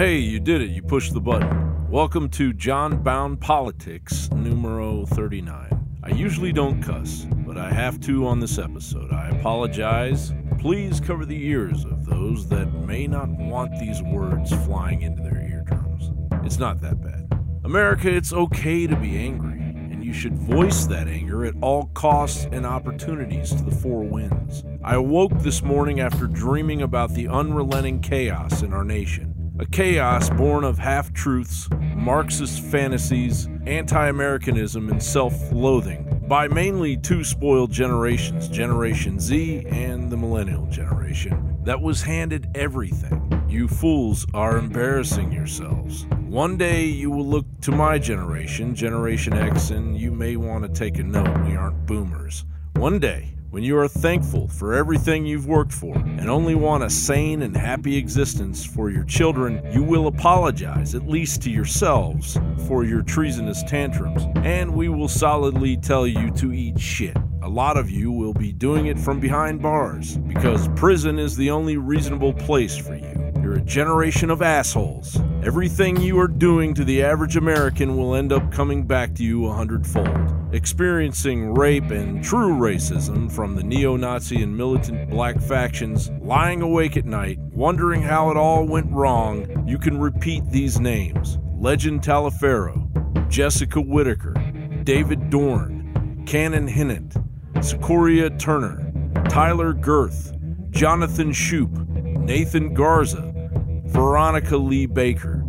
Hey, you did it. You pushed the button. Welcome to John Bowne Politics, numero 39. I usually don't cuss, but I have to on this episode. I apologize. Please cover the ears of those that may not want these words flying into their eardrums. It's not that bad. America, it's okay to be angry, and you should voice that anger at all costs and opportunities to the four winds. I awoke this morning after dreaming about the unrelenting chaos in our nation. A chaos born of half truths, Marxist fantasies, anti Americanism, and self loathing by mainly two spoiled generations, Generation Z and the Millennial Generation, that was handed everything. You fools are embarrassing yourselves. One day you will look to my generation, Generation X, and you may want to take a note. We aren't boomers. One day, when you are thankful for everything you've worked for and only want a sane and happy existence for your children, you will apologize, at least to yourselves, for your treasonous tantrums, and we will solidly tell you to eat shit. A lot of you will be doing it from behind bars because prison is the only reasonable place for you. You're a generation of assholes. Everything you are doing to the average American will end up coming back to you a hundredfold. Experiencing rape and true racism from the neo Nazi and militant black factions, lying awake at night, wondering how it all went wrong, you can repeat these names Legend Taliferro, Jessica Whitaker, David Dorn, Cannon Hinnant, Secoria Turner, Tyler Gerth, Jonathan Shoup, Nathan Garza, Veronica Lee Baker,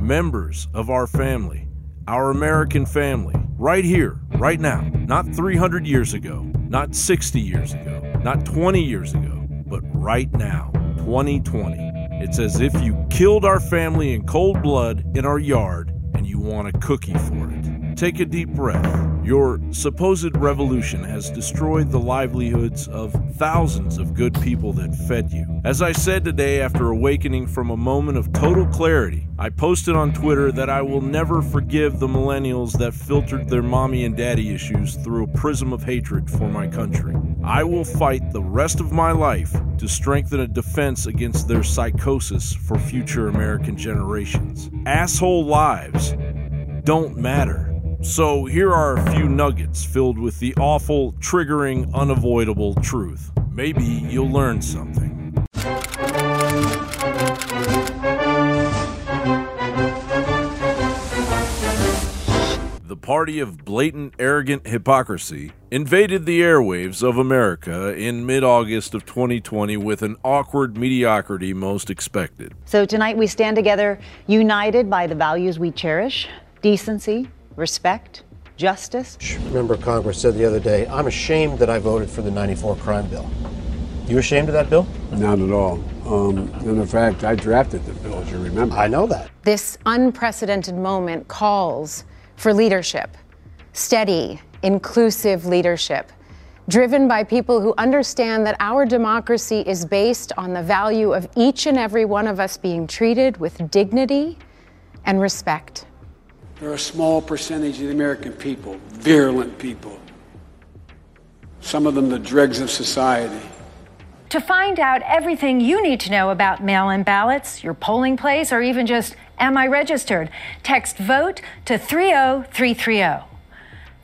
members of our family, our American family, right here, right now, not 300 years ago, not 60 years ago, not 20 years ago, but right now, 2020. It's as if you killed our family in cold blood in our yard and you want a cookie for it. Take a deep breath. Your supposed revolution has destroyed the livelihoods of thousands of good people that fed you. As I said today after awakening from a moment of total clarity, I posted on Twitter that I will never forgive the millennials that filtered their mommy and daddy issues through a prism of hatred for my country. I will fight the rest of my life to strengthen a defense against their psychosis for future American generations. Asshole lives don't matter. So, here are a few nuggets filled with the awful, triggering, unavoidable truth. Maybe you'll learn something. The party of blatant, arrogant hypocrisy invaded the airwaves of America in mid August of 2020 with an awkward mediocrity most expected. So tonight we stand together, united by the values we cherish decency, respect, justice. Member of Congress said the other day, I'm ashamed that I voted for the 94 crime bill. You ashamed of that bill? Not at all. Um, and in fact, I drafted the bill, as you remember. I know that. This unprecedented moment calls for leadership, steady, inclusive leadership, driven by people who understand that our democracy is based on the value of each and every one of us being treated with dignity and respect. There are a small percentage of the American people, virulent people, some of them the dregs of society. To find out everything you need to know about mail in ballots, your polling place, or even just Am I registered? Text VOTE to 30330.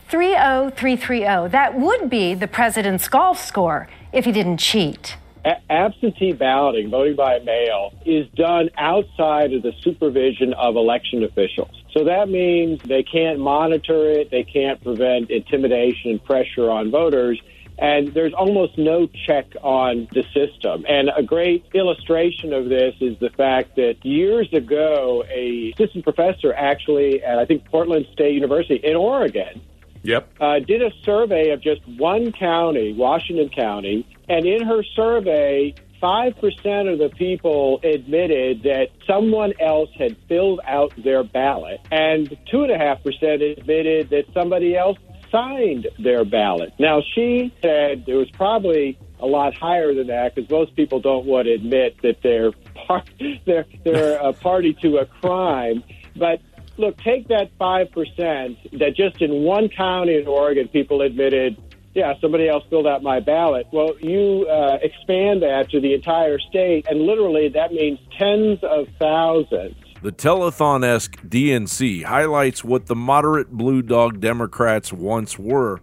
30330. That would be the president's golf score if he didn't cheat. A- absentee balloting, voting by mail, is done outside of the supervision of election officials. So that means they can't monitor it, they can't prevent intimidation and pressure on voters and there's almost no check on the system. And a great illustration of this is the fact that years ago, a assistant professor actually at I think Portland State University in Oregon. Yep. Uh, did a survey of just one county, Washington County, and in her survey, 5% of the people admitted that someone else had filled out their ballot, and 2.5% admitted that somebody else signed their ballot. Now, she said it was probably a lot higher than that because most people don't want to admit that they're part, they're they're a party to a crime. But look, take that five percent that just in one county in Oregon people admitted. Yeah, somebody else filled out my ballot. Well, you uh, expand that to the entire state, and literally that means tens of thousands The telethon esque DNC highlights what the moderate blue dog Democrats once were.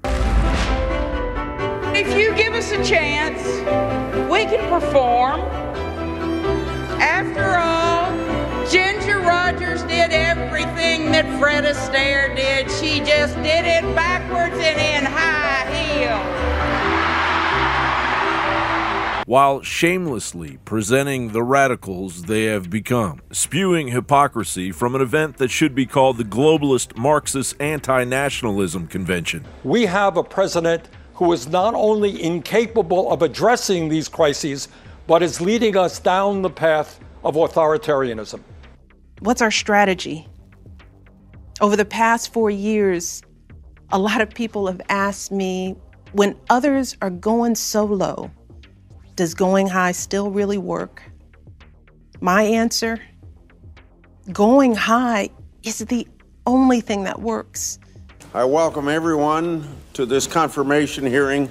If you give us a chance, we can perform. After all, Ginger Rogers did everything that Fred Astaire did. She just did it backwards and in high While shamelessly presenting the radicals they have become, spewing hypocrisy from an event that should be called the Globalist Marxist Anti Nationalism Convention. We have a president who is not only incapable of addressing these crises, but is leading us down the path of authoritarianism. What's our strategy? Over the past four years, a lot of people have asked me when others are going so low, does going high still really work? My answer going high is the only thing that works. I welcome everyone to this confirmation hearing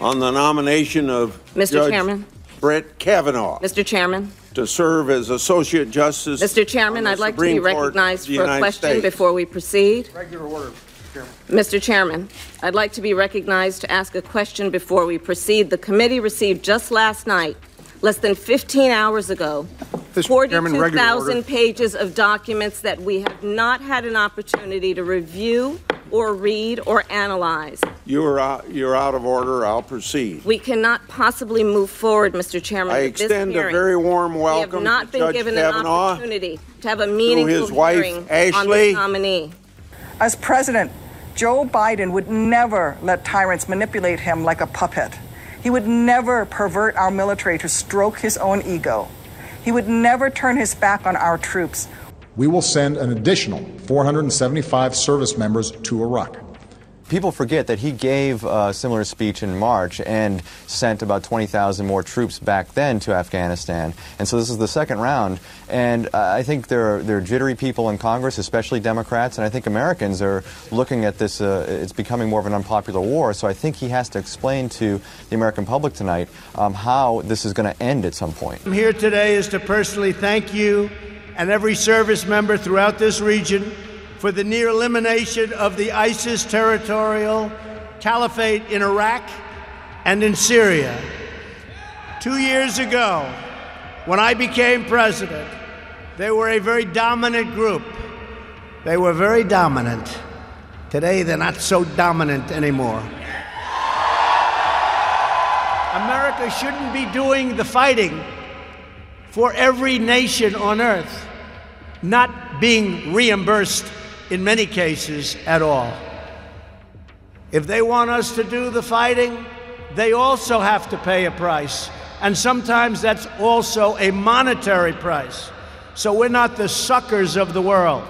on the nomination of Mr. Judge Chairman. Brett Kavanaugh Mr. Chairman. to serve as Associate Justice. Mr. Chairman, on the I'd like Supreme to be Court recognized for a question States. before we proceed. Regular order, Chairman. Mr. Chairman, I'd like to be recognized to ask a question before we proceed. The committee received just last night, less than 15 hours ago, Mr. Chairman, regular order. 42,000 pages of documents that we have not had an opportunity to review or read or analyze. You are out, you're out of order. I'll proceed. We cannot possibly move forward, Mr. Chairman, I with this extend a very warm We welcome have not to been Judge given an opportunity to have a meaningful his wife, hearing on the this nominee. As president, Joe Biden would never let tyrants manipulate him like a puppet. He would never pervert our military to stroke his own ego. He would never turn his back on our troops. We will send an additional 475 service members to Iraq. People forget that he gave a similar speech in March and sent about 20,000 more troops back then to Afghanistan. And so this is the second round. And uh, I think there are, there are jittery people in Congress, especially Democrats, and I think Americans are looking at this. Uh, it's becoming more of an unpopular war. So I think he has to explain to the American public tonight um, how this is going to end at some point. I'm here today is to personally thank you and every service member throughout this region for the near elimination of the ISIS territorial caliphate in Iraq and in Syria. Two years ago, when I became president, they were a very dominant group. They were very dominant. Today, they're not so dominant anymore. America shouldn't be doing the fighting for every nation on earth, not being reimbursed in many cases at all. If they want us to do the fighting, they also have to pay a price. And sometimes that's also a monetary price. So we're not the suckers of the world.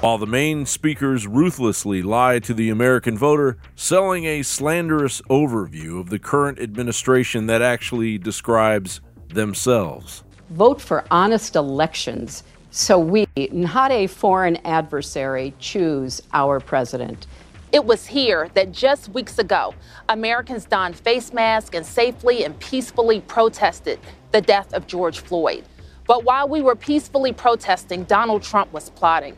While the main speakers ruthlessly lie to the American voter, selling a slanderous overview of the current administration that actually describes themselves. Vote for honest elections so we, not a foreign adversary, choose our president. It was here that just weeks ago, Americans donned face masks and safely and peacefully protested the death of George Floyd. But while we were peacefully protesting, Donald Trump was plotting.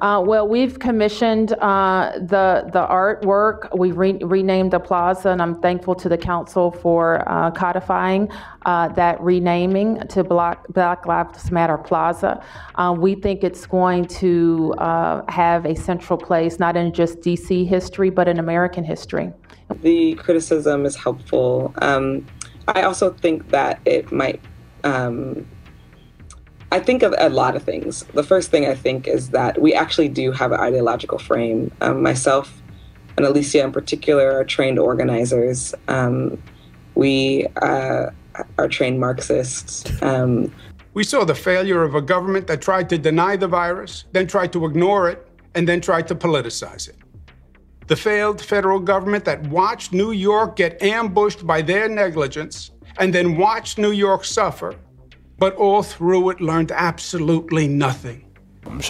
Uh, well, we've commissioned uh, the the artwork. We re- renamed the plaza, and I'm thankful to the council for uh, codifying uh, that renaming to Black, Black Lives Matter Plaza. Uh, we think it's going to uh, have a central place, not in just DC history, but in American history. The criticism is helpful. Um, I also think that it might. Um, I think of a lot of things. The first thing I think is that we actually do have an ideological frame. Um, myself and Alicia, in particular, are trained organizers. Um, we uh, are trained Marxists. Um, we saw the failure of a government that tried to deny the virus, then tried to ignore it, and then tried to politicize it. The failed federal government that watched New York get ambushed by their negligence and then watched New York suffer but all through it learned absolutely nothing.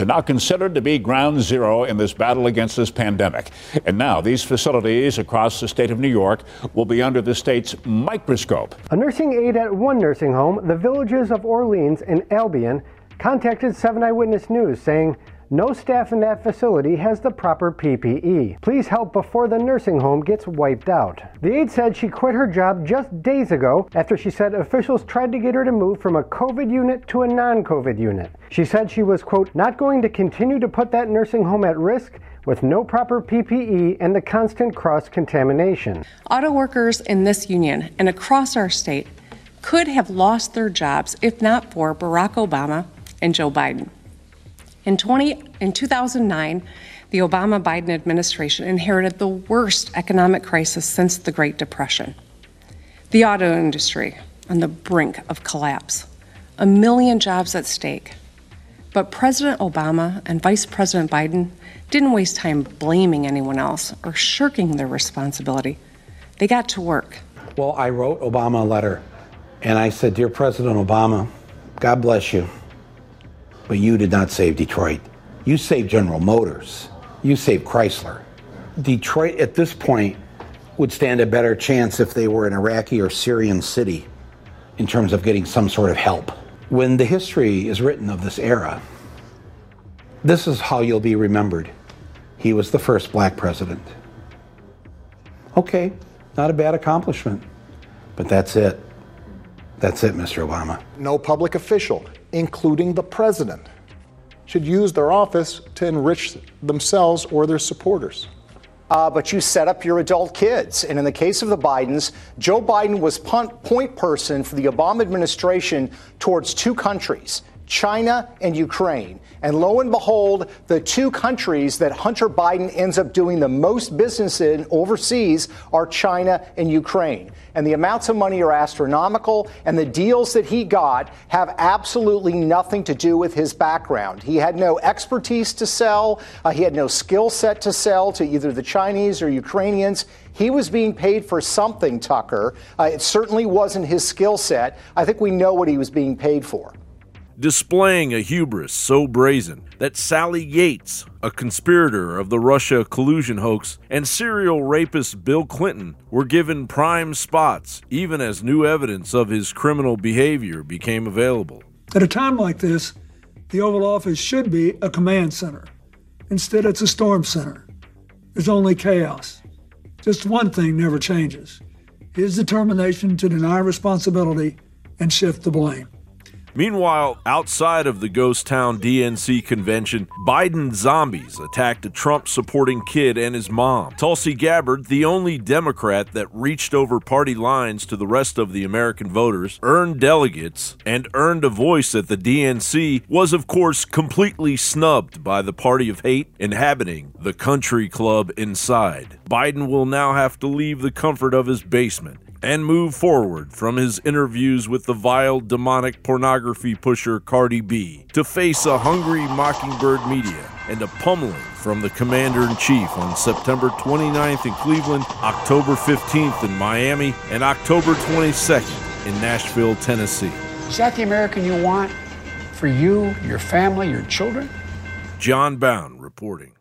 Are now considered to be ground zero in this battle against this pandemic. And now these facilities across the state of New York will be under the state's microscope. A nursing aide at one nursing home, the villages of Orleans and Albion, contacted 7 Eyewitness News saying, no staff in that facility has the proper PPE. Please help before the nursing home gets wiped out. The aide said she quit her job just days ago after she said officials tried to get her to move from a COVID unit to a non COVID unit. She said she was, quote, not going to continue to put that nursing home at risk with no proper PPE and the constant cross contamination. Auto workers in this union and across our state could have lost their jobs if not for Barack Obama and Joe Biden. In, 20, in 2009, the Obama Biden administration inherited the worst economic crisis since the Great Depression. The auto industry on the brink of collapse, a million jobs at stake. But President Obama and Vice President Biden didn't waste time blaming anyone else or shirking their responsibility. They got to work. Well, I wrote Obama a letter and I said, Dear President Obama, God bless you. But you did not save Detroit. You saved General Motors. You saved Chrysler. Detroit, at this point, would stand a better chance if they were an Iraqi or Syrian city in terms of getting some sort of help. When the history is written of this era, this is how you'll be remembered. He was the first black president. Okay, not a bad accomplishment, but that's it. That's it, Mr. Obama. No public official, including the president, should use their office to enrich themselves or their supporters. Uh, but you set up your adult kids. And in the case of the Bidens, Joe Biden was point person for the Obama administration towards two countries China and Ukraine. And lo and behold, the two countries that Hunter Biden ends up doing the most business in overseas are China and Ukraine. And the amounts of money are astronomical, and the deals that he got have absolutely nothing to do with his background. He had no expertise to sell, uh, he had no skill set to sell to either the Chinese or Ukrainians. He was being paid for something, Tucker. Uh, it certainly wasn't his skill set. I think we know what he was being paid for displaying a hubris so brazen that Sally Yates, a conspirator of the Russia collusion hoax, and serial rapist Bill Clinton were given prime spots even as new evidence of his criminal behavior became available. At a time like this, the Oval Office should be a command center. Instead, it's a storm center. There's only chaos. Just one thing never changes his determination to deny responsibility and shift the blame. Meanwhile, outside of the ghost town DNC convention, Biden zombies attacked a Trump supporting kid and his mom. Tulsi Gabbard, the only Democrat that reached over party lines to the rest of the American voters, earned delegates, and earned a voice at the DNC, was of course completely snubbed by the party of hate inhabiting the country club inside. Biden will now have to leave the comfort of his basement and move forward from his interviews with the vile demonic pornography pusher Cardi B to face a hungry mockingbird media and a pummeling from the commander in chief on September 29th in Cleveland, October 15th in Miami, and October 22nd in Nashville, Tennessee. Is that the American you want for you, your family, your children? John Bowne reporting.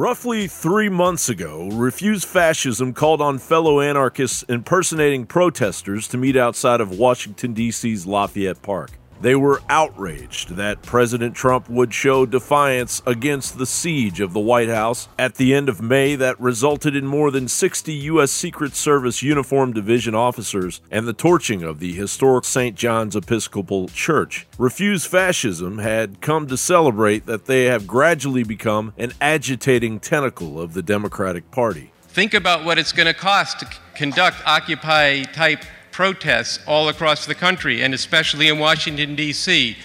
Roughly three months ago, Refuse Fascism called on fellow anarchists impersonating protesters to meet outside of Washington, D.C.'s Lafayette Park. They were outraged that President Trump would show defiance against the siege of the White House at the end of May that resulted in more than 60 U.S. Secret Service Uniform Division officers and the torching of the historic St. John's Episcopal Church. Refuse Fascism had come to celebrate that they have gradually become an agitating tentacle of the Democratic Party. Think about what it's going to cost to conduct Occupy type protests all across the country and especially in Washington, D.C.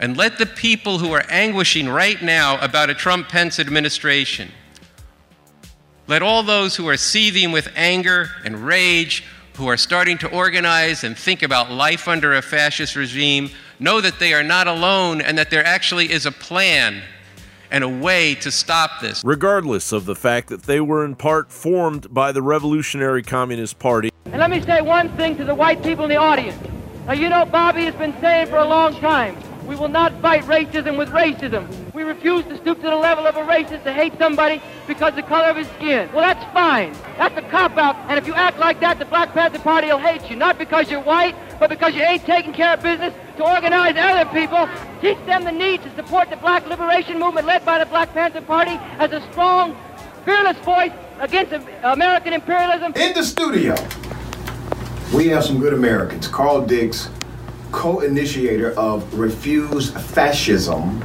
And let the people who are anguishing right now about a Trump Pence administration, let all those who are seething with anger and rage, who are starting to organize and think about life under a fascist regime, know that they are not alone and that there actually is a plan and a way to stop this. Regardless of the fact that they were in part formed by the Revolutionary Communist Party. And let me say one thing to the white people in the audience. Now, you know, Bobby has been saying for a long time We will not fight racism with racism. We refuse to stoop to the level of a racist to hate somebody because of the color of his skin. Well, that's fine. That's a cop out. And if you act like that, the Black Panther Party will hate you. Not because you're white, but because you ain't taking care of business to organize other people. Teach them the need to support the black liberation movement led by the Black Panther Party as a strong, fearless voice against American imperialism. In the studio, we have some good Americans. Carl Dix, co-initiator of Refuse Fascism,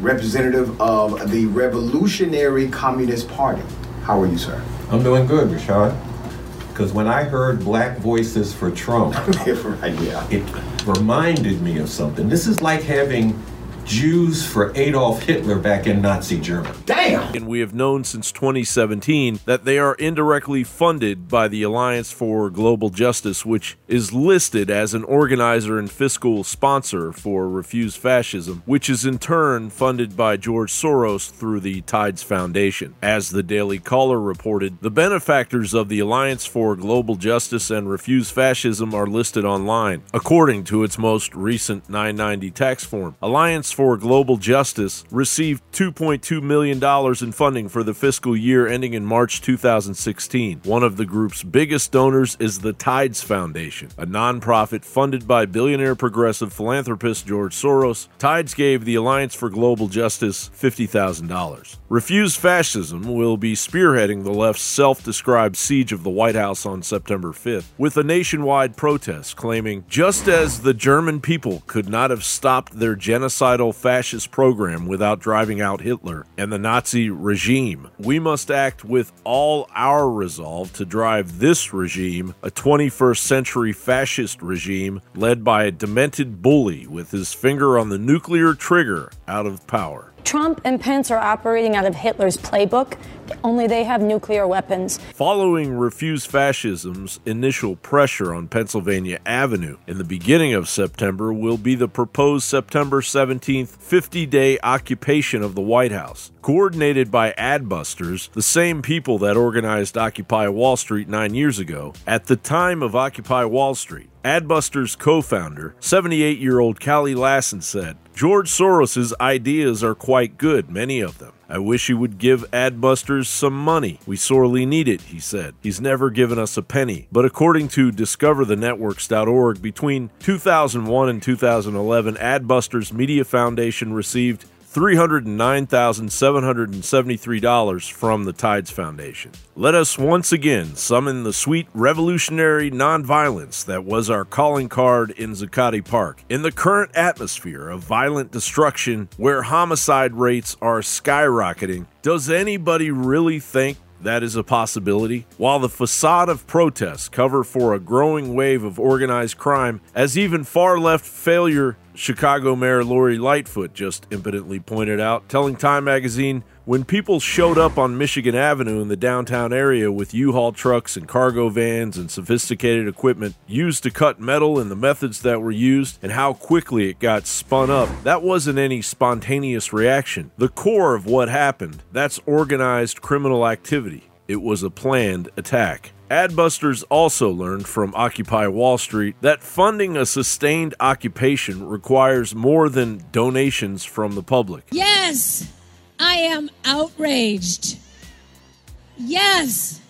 representative of the Revolutionary Communist Party. How are you, sir? I'm doing good, Rashad. Because when I heard Black Voices for Trump, right, yeah. it reminded me of something. This is like having Jews for Adolf Hitler back in Nazi Germany. Damn! And we have known since 2017 that they are indirectly funded by the Alliance for Global Justice, which is listed as an organizer and fiscal sponsor for Refuse Fascism, which is in turn funded by George Soros through the Tides Foundation. As the Daily Caller reported, the benefactors of the Alliance for Global Justice and Refuse Fascism are listed online, according to its most recent 990 tax form. Alliance for Global Justice received $2.2 million in funding for the fiscal year ending in March 2016. One of the group's biggest donors is the Tides Foundation, a nonprofit funded by billionaire progressive philanthropist George Soros. Tides gave the Alliance for Global Justice $50,000. Refuse Fascism will be spearheading the left's self described siege of the White House on September 5th, with a nationwide protest claiming just as the German people could not have stopped their genocidal fascist program without driving out Hitler and the Nazi regime, we must act with all our resolve to drive this regime, a 21st century fascist regime led by a demented bully with his finger on the nuclear trigger, out of power. Trump and Pence are operating out of Hitler's playbook, only they have nuclear weapons. Following Refuse Fascism's initial pressure on Pennsylvania Avenue in the beginning of September will be the proposed September 17th 50 day occupation of the White House. Coordinated by Adbusters, the same people that organized Occupy Wall Street nine years ago, at the time of Occupy Wall Street, Adbusters co founder, 78 year old Kalle Lasn said, George Soros' ideas are quite good, many of them. I wish he would give Adbusters some money. We sorely need it, he said. He's never given us a penny. But according to discoverthenetworks.org, between 2001 and 2011, Adbusters Media Foundation received $309,773 from the Tides Foundation. Let us once again summon the sweet revolutionary nonviolence that was our calling card in Zuccotti Park. In the current atmosphere of violent destruction where homicide rates are skyrocketing, does anybody really think that is a possibility. While the facade of protests cover for a growing wave of organized crime, as even far left failure Chicago Mayor Lori Lightfoot just impotently pointed out, telling Time magazine when people showed up on Michigan Avenue in the downtown area with U Haul trucks and cargo vans and sophisticated equipment used to cut metal and the methods that were used and how quickly it got spun up, that wasn't any spontaneous reaction. The core of what happened, that's organized criminal activity. It was a planned attack. Adbusters also learned from Occupy Wall Street that funding a sustained occupation requires more than donations from the public. Yes, I am outraged. Yes,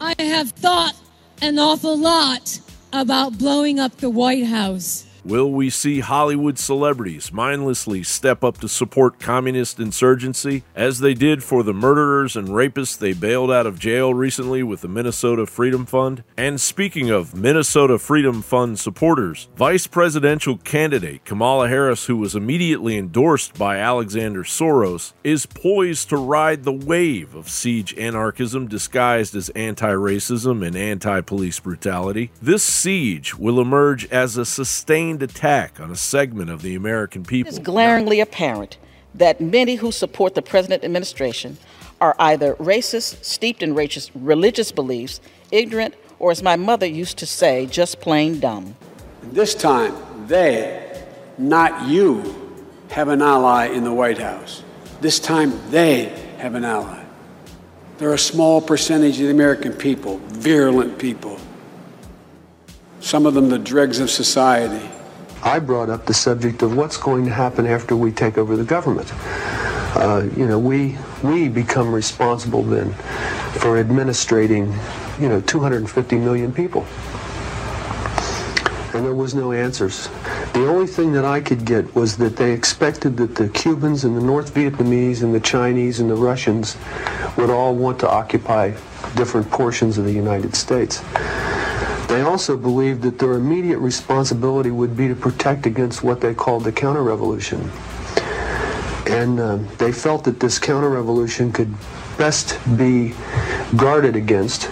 I have thought an awful lot about blowing up the White House. Will we see Hollywood celebrities mindlessly step up to support communist insurgency, as they did for the murderers and rapists they bailed out of jail recently with the Minnesota Freedom Fund? And speaking of Minnesota Freedom Fund supporters, vice presidential candidate Kamala Harris, who was immediately endorsed by Alexander Soros, is poised to ride the wave of siege anarchism disguised as anti racism and anti police brutality. This siege will emerge as a sustained attack on a segment of the American people. It is glaringly apparent that many who support the president administration are either racist, steeped in racist religious beliefs, ignorant, or as my mother used to say, just plain dumb. This time, they, not you, have an ally in the White House. This time, they have an ally. They're a small percentage of the American people, virulent people. Some of them the dregs of society I brought up the subject of what's going to happen after we take over the government. Uh, you know, we we become responsible then for administrating, you know, 250 million people. And there was no answers. The only thing that I could get was that they expected that the Cubans and the North Vietnamese and the Chinese and the Russians would all want to occupy different portions of the United States. They also believed that their immediate responsibility would be to protect against what they called the counter-revolution. And uh, they felt that this counter-revolution could best be guarded against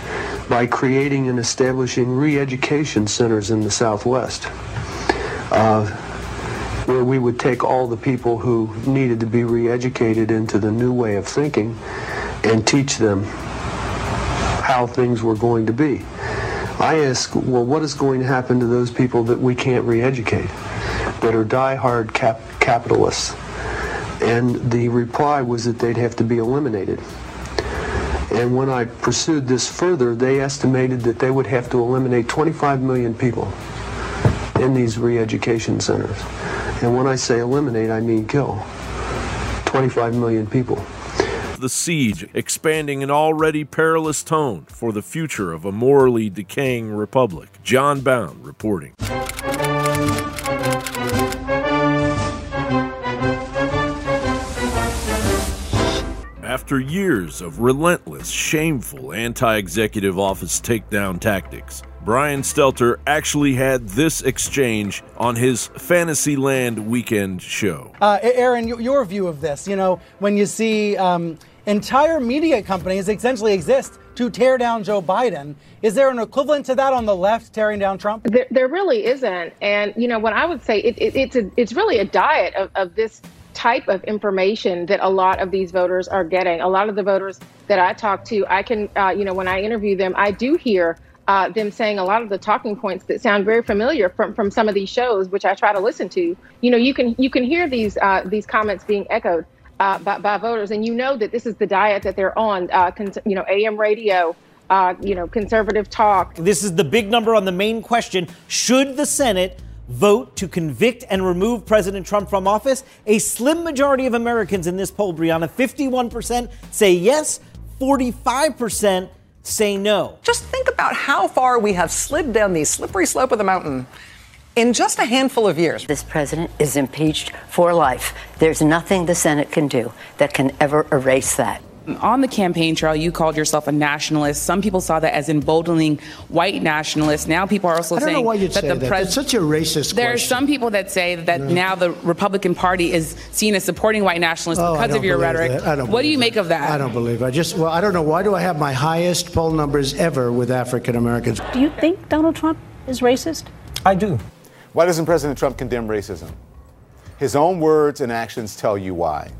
by creating and establishing re-education centers in the Southwest, uh, where we would take all the people who needed to be re-educated into the new way of thinking and teach them how things were going to be. I ask, well, what is going to happen to those people that we can't re-educate, that are die-hard cap- capitalists? And the reply was that they'd have to be eliminated. And when I pursued this further, they estimated that they would have to eliminate 25 million people in these re-education centers. And when I say eliminate, I mean kill. 25 million people. The siege expanding an already perilous tone for the future of a morally decaying republic. John Bowne reporting. After years of relentless, shameful anti executive office takedown tactics, Brian Stelter actually had this exchange on his Fantasyland weekend show. Uh, Aaron, your view of this, you know, when you see um, entire media companies essentially exist to tear down Joe Biden, is there an equivalent to that on the left tearing down Trump? There, there really isn't. And, you know, what I would say, it, it, it's, a, it's really a diet of, of this type of information that a lot of these voters are getting. A lot of the voters that I talk to, I can, uh, you know, when I interview them, I do hear uh, them saying a lot of the talking points that sound very familiar from, from some of these shows, which I try to listen to. You know, you can you can hear these uh, these comments being echoed uh, by, by, voters, and you know that this is the diet that they're on. Uh, you know, AM radio. Uh, you know, conservative talk. This is the big number on the main question: Should the Senate vote to convict and remove President Trump from office? A slim majority of Americans in this poll, Brianna, 51% say yes, 45% say no. Just think about how far we have slid down the slippery slope of the mountain in just a handful of years. This president is impeached for life. There's nothing the Senate can do that can ever erase that. On the campaign trail, you called yourself a nationalist. Some people saw that as emboldening white nationalists. Now people are also saying that the president. It's such a racist. Question. There question. are some people that say that No. now the Republican Party is seen as supporting white nationalists Oh, I because don't of your believe rhetoric. that. I don't what do you believe make of that? I don't believe. I just well, I don't know. Why do I have my highest poll numbers ever with African Americans? Do you think Donald Trump is racist? I do. Why doesn't President Trump condemn racism? His own words and actions tell you why.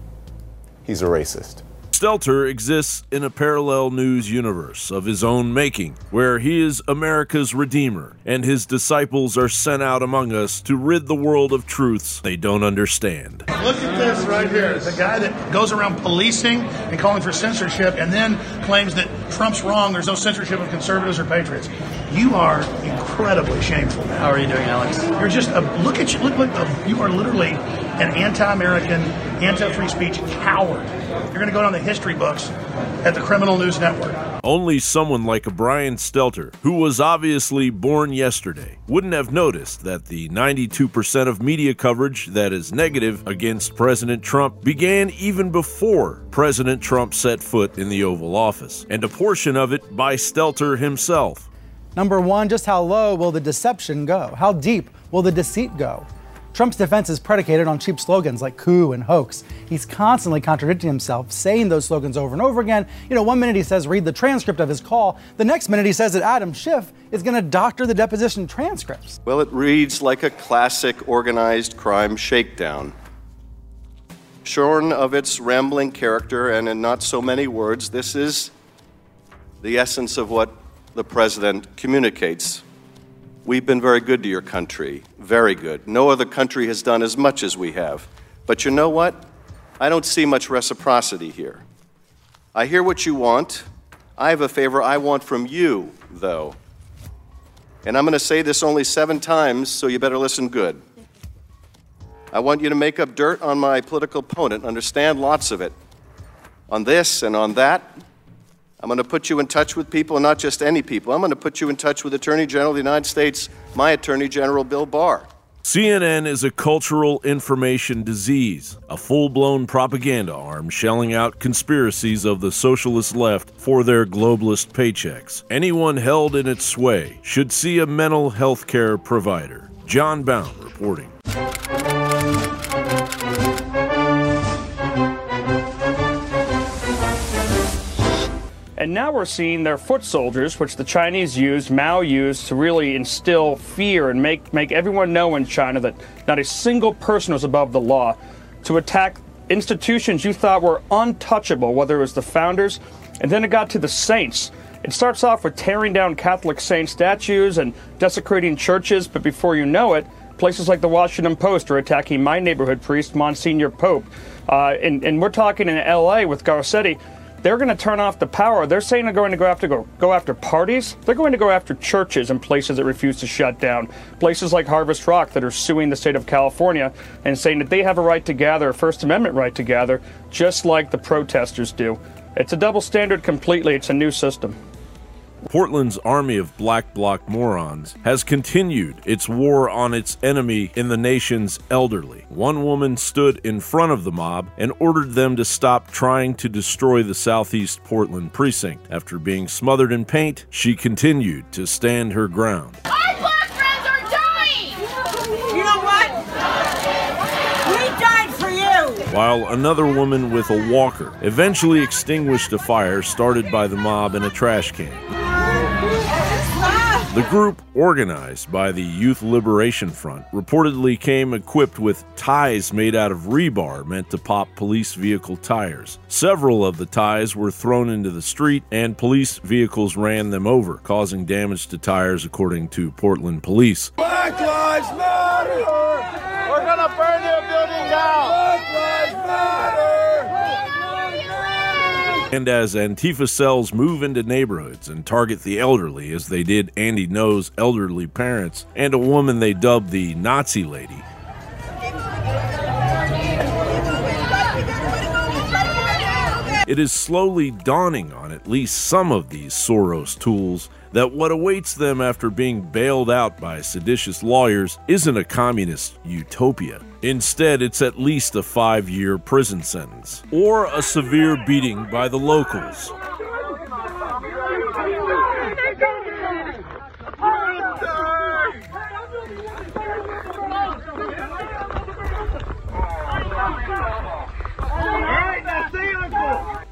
He's a racist. Stelter exists in a parallel news universe of his own making, where he is America's redeemer, and his disciples are sent out among us to rid the world of truths they don't understand. Look at this right here. The guy that goes around policing and calling for censorship and then claims that Trump's wrong, there's no censorship of conservatives or patriots. You are incredibly shameful. How are you doing, Alex? You're just a look at you. Look, look. uh, you are literally an anti-American, anti-free speech coward. You're going to go down the history books at the Criminal News Network. Only someone like a Brian Stelter, who was obviously born yesterday, wouldn't have noticed that the 92% of media coverage that is negative against President Trump began even before President Trump set foot in the Oval Office, and a portion of it by Stelter himself. Number one, just how low will the deception go? How deep will the deceit go? Trump's defense is predicated on cheap slogans like coup and hoax. He's constantly contradicting himself, saying those slogans over and over again. You know, one minute he says, read the transcript of his call. The next minute he says that Adam Schiff is going to doctor the deposition transcripts. Well, it reads like a classic organized crime shakedown. Shorn of its rambling character and in not so many words, this is the essence of what the president communicates. We've been very good to your country, very good. No other country has done as much as we have. But you know what? I don't see much reciprocity here. I hear what you want. I have a favor I want from you, though. And I'm going to say this only seven times, so you better listen good. I want you to make up dirt on my political opponent, understand lots of it. On this and on that, I'm going to put you in touch with people, and not just any people. I'm going to put you in touch with Attorney General of the United States, my Attorney General Bill Barr. CNN is a cultural information disease, a full blown propaganda arm shelling out conspiracies of the socialist left for their globalist paychecks. Anyone held in its sway should see a mental health care provider. John Bowne reporting. Now we're seeing their foot soldiers, which the Chinese used, Mao used to really instill fear and make, make everyone know in China that not a single person was above the law, to attack institutions you thought were untouchable, whether it was the founders, and then it got to the saints. It starts off with tearing down Catholic saint statues and desecrating churches, but before you know it, places like the Washington Post are attacking my neighborhood priest, Monsignor Pope. Uh, and, and we're talking in LA with Garcetti they're going to turn off the power. They're saying they're going to go after go, go after parties. They're going to go after churches and places that refuse to shut down. Places like Harvest Rock that are suing the state of California and saying that they have a right to gather, a First Amendment right to gather, just like the protesters do. It's a double standard completely. It's a new system. Portland's army of black bloc morons has continued its war on its enemy in the nation's elderly. One woman stood in front of the mob and ordered them to stop trying to destroy the Southeast Portland precinct. After being smothered in paint, she continued to stand her ground. Our black friends are dying! You know what? We died for you! While another woman with a walker eventually extinguished a fire started by the mob in a trash can. The group, organized by the Youth Liberation Front, reportedly came equipped with ties made out of rebar meant to pop police vehicle tires. Several of the ties were thrown into the street, and police vehicles ran them over, causing damage to tires, according to Portland police. Black Lives Matter! We're gonna burn your building down! Black Lives Matter! And as Antifa cells move into neighborhoods and target the elderly, as they did Andy Ngo's elderly parents and a woman they dubbed the Nazi lady, it is slowly dawning on at least some of these Soros tools that what awaits them after being bailed out by seditious lawyers isn't a communist utopia. Instead, it's at least a five year prison sentence or a severe beating by the locals.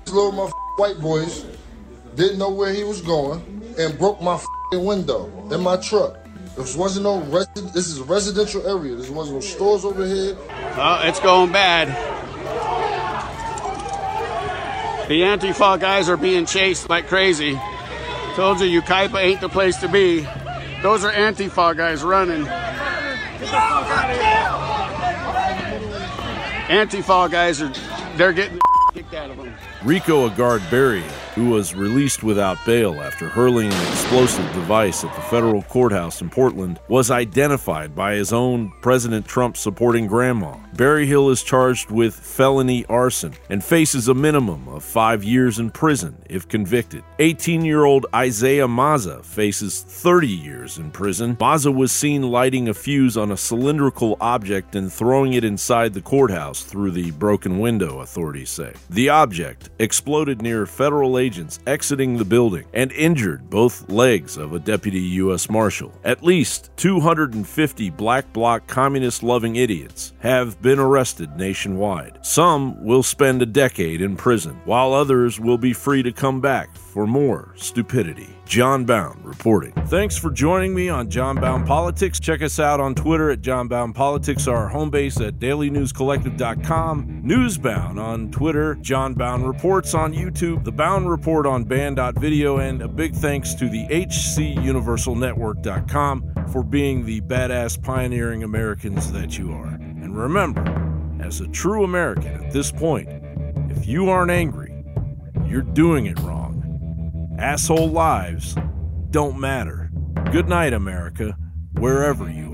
Little white boys didn't know where he was going and broke my window in my truck. This wasn't no resi- This is a residential area. There wasn't no stores over here. Oh, it's going bad. The Antifa guys are being chased like crazy. Told you, Yucaipa ain't the place to be. Those are Antifa guys running. Antifa guys are, they're getting kicked out of them. Rico Agard Berry, who was released without bail after hurling an explosive device at the federal courthouse in Portland, was identified by his own President Trump supporting grandma. Barry Hill is charged with felony arson and faces a minimum of five years in prison if convicted. 18 year old Isaiah Maza faces 30 years in prison. Maza was seen lighting a fuse on a cylindrical object and throwing it inside the courthouse through the broken window, authorities say. The object exploded near federal agents exiting the building and injured both legs of a deputy U.S. Marshal. At least 250 black bloc communist loving idiots have been arrested nationwide. Some will spend a decade in prison, while others will be free to come back for more stupidity. John Bowne reporting. Thanks for joining me on John Bowne Politics. Check us out on Twitter at John Bowne Politics, our home base at dailynewscollective.com, Newsbound on Twitter, John Bowne Reports on YouTube, The Bowne Report on band.video, and a big thanks to the HCUniversalNetwork.com for being the badass pioneering Americans that you are. And remember, as a true American at this point, if you aren't angry, you're doing it wrong. Asshole lives don't matter. Good night, America, wherever you are.